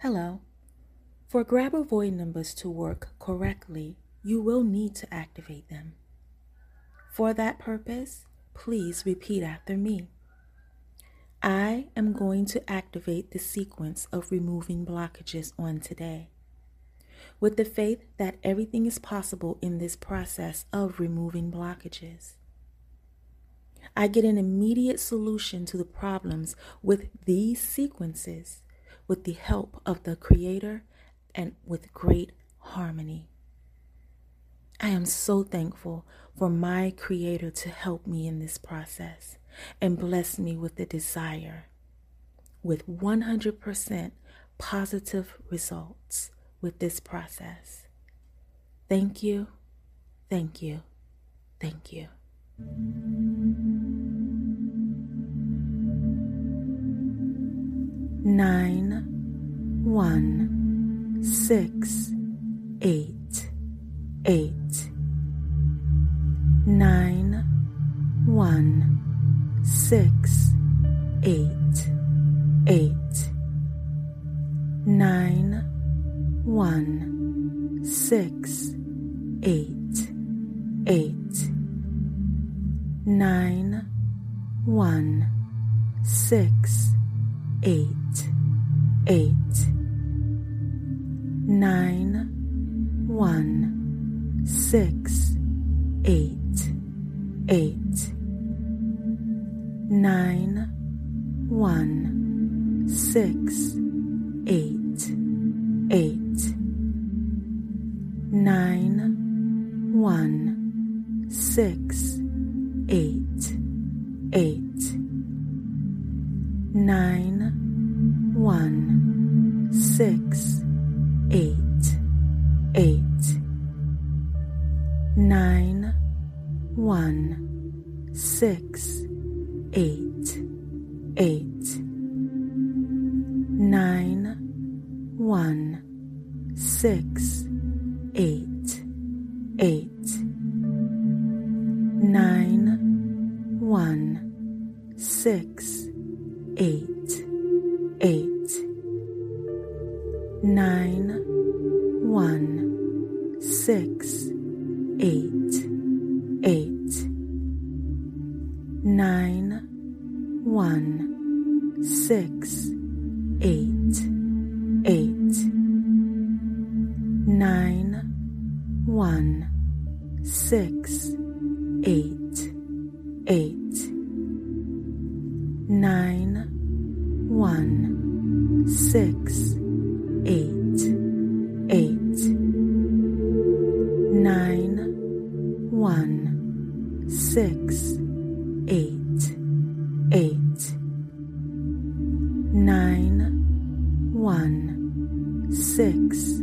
Hello. For Grabovoi numbers to work correctly, you will need to activate them. For that purpose, please repeat after me. I am going to activate the sequence of removing blockages on today. With the faith that everything is possible in this process of removing blockages. I get an immediate solution to the problems with these sequences with the help of the Creator and with great harmony. I am so thankful for my Creator to help me in this process and bless me with the desire with 100% positive results with this process. Thank you, thank you, thank you. Nine, one, six, eight, eight, nine, one, six, eight, eight, nine, one, six, eight, eight, nine, eight, nine, one, six, six, eight, eight, nine, one, six, nine, one, six,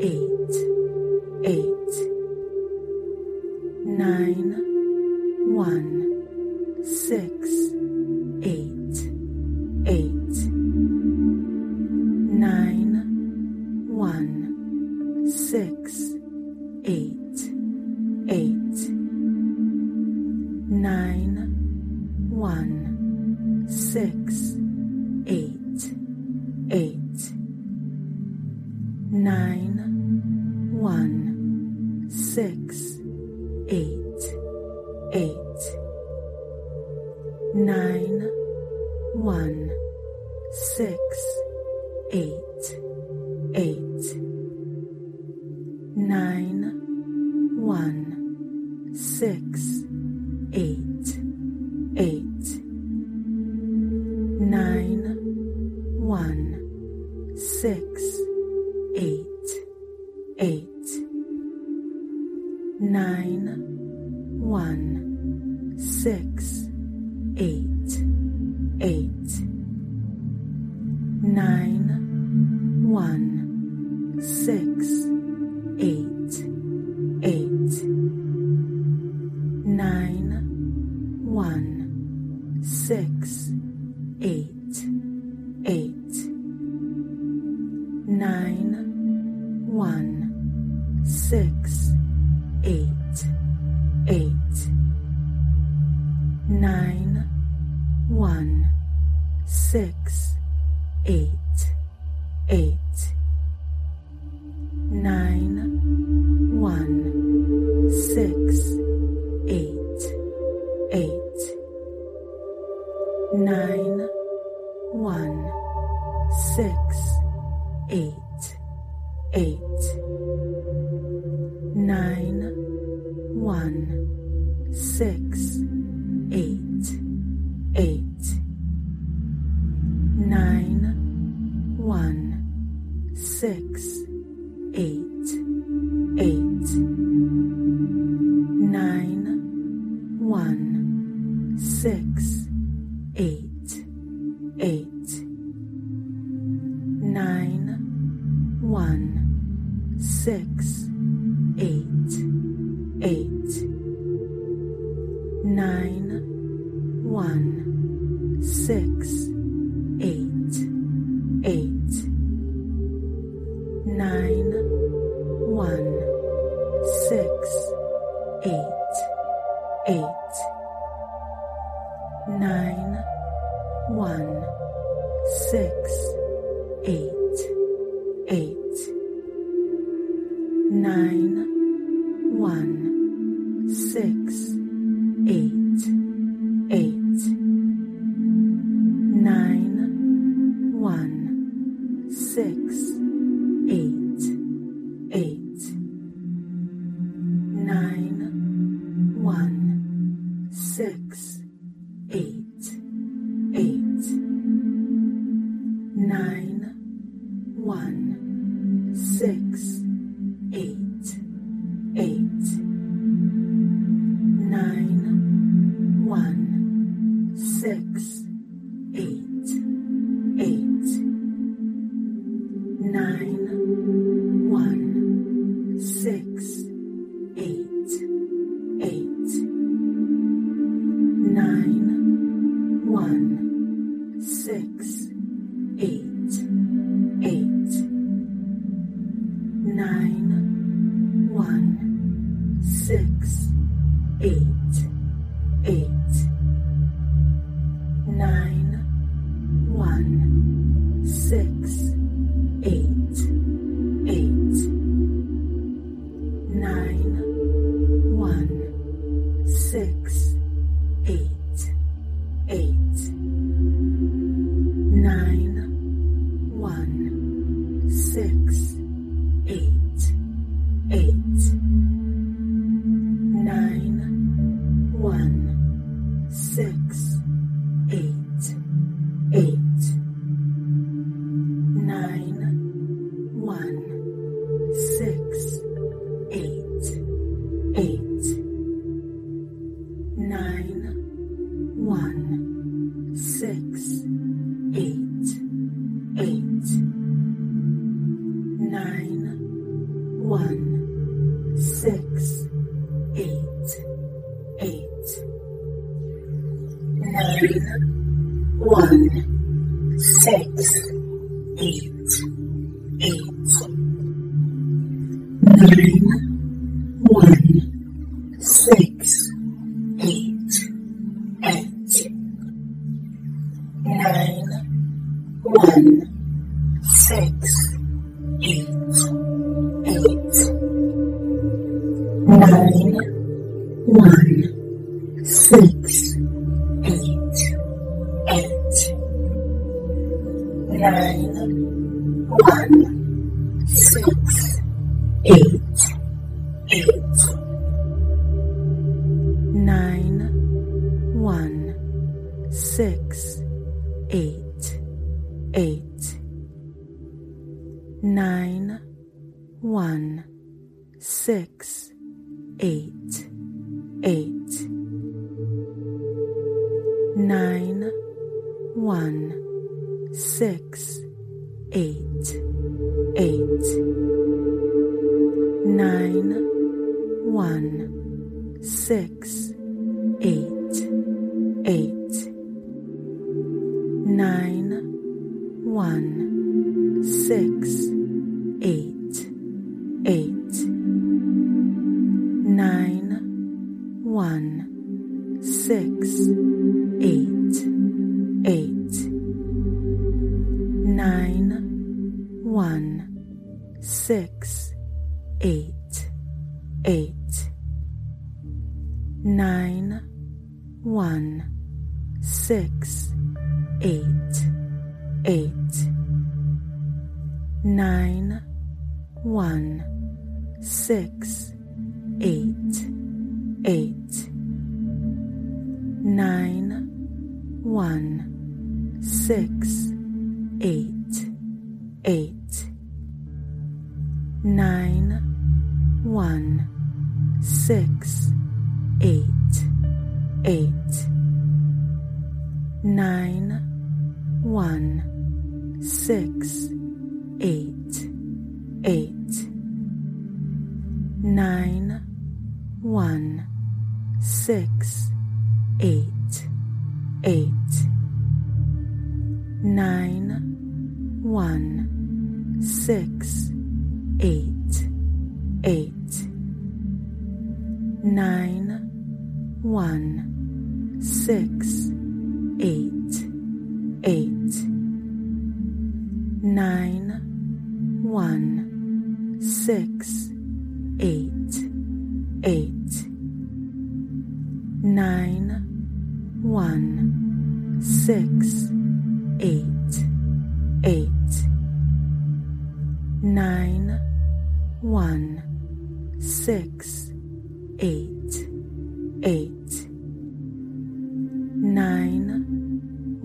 Hey. Nine, one, six, eight, eight, nine, one, six, one, six, eight, eight, nine, one, six, six. eight, eight. three, one, six, eight, eight, nine, Thank you. nine, one, six, eight nine one six six, eight, eight, nine, one, six, eight, eight, nine, one, six, eight, eight, nine, one, six.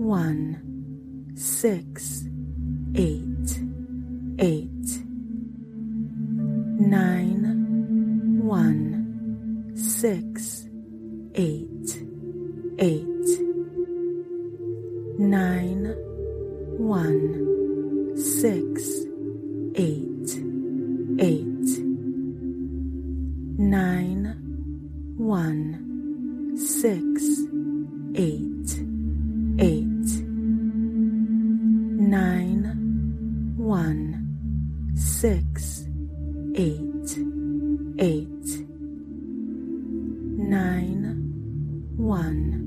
one, six, eight, eight, nine, one, six. Eight, eight, nine, one.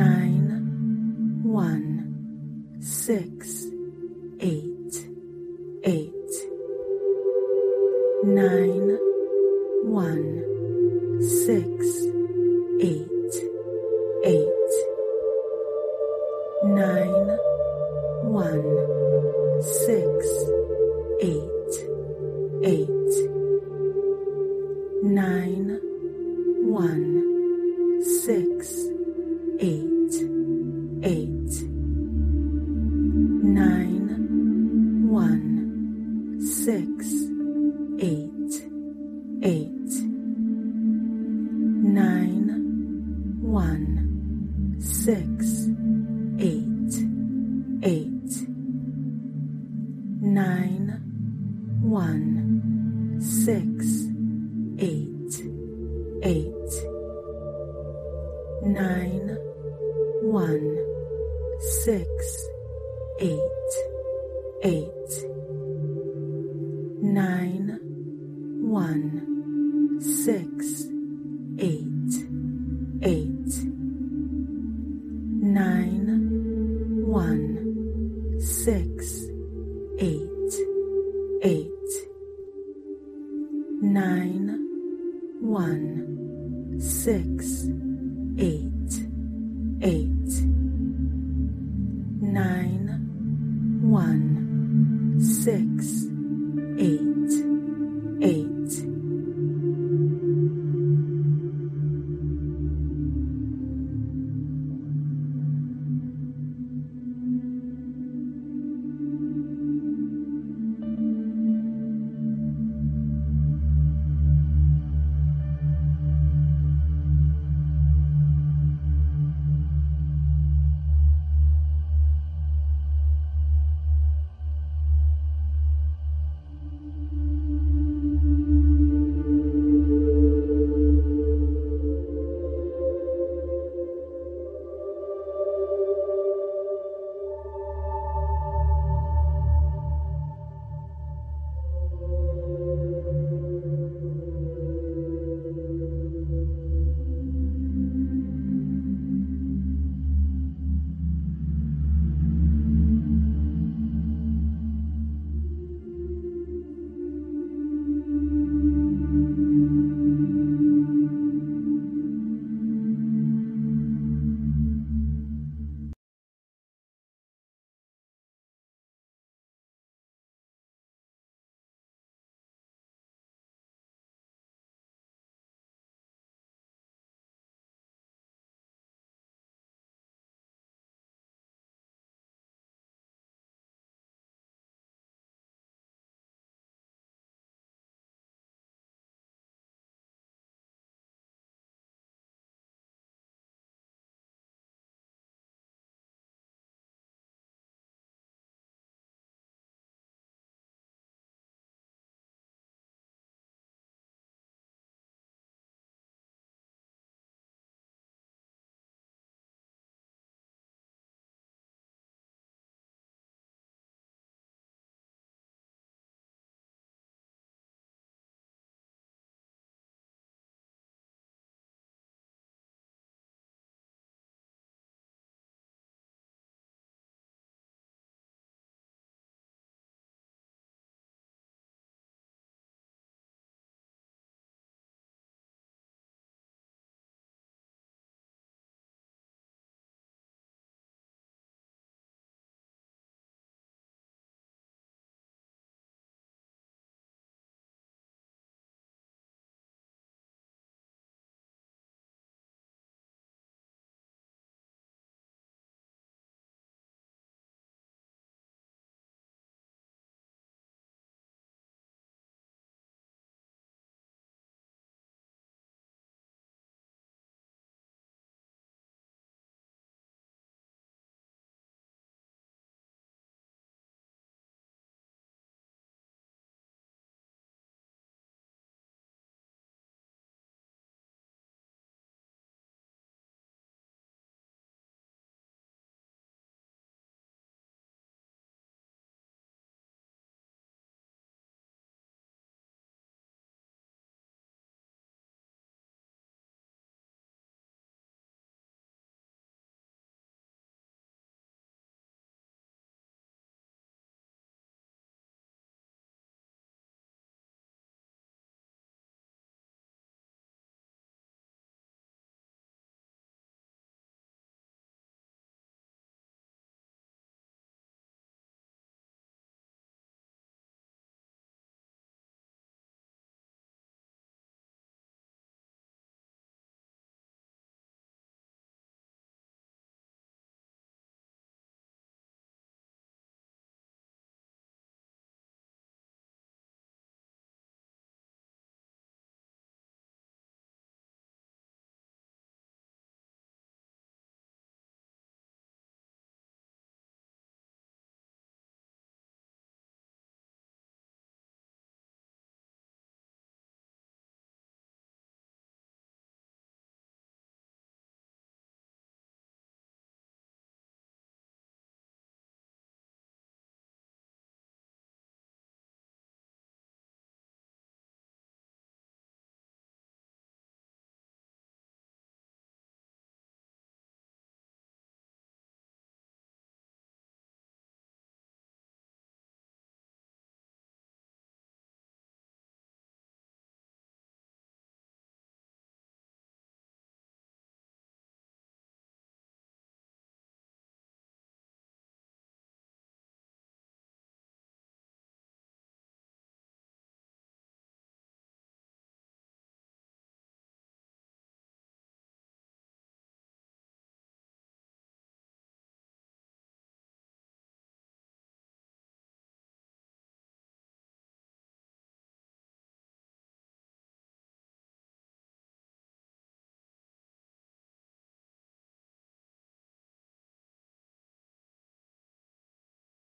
nine, one, six. eight, nine, one, six. one, six, eight.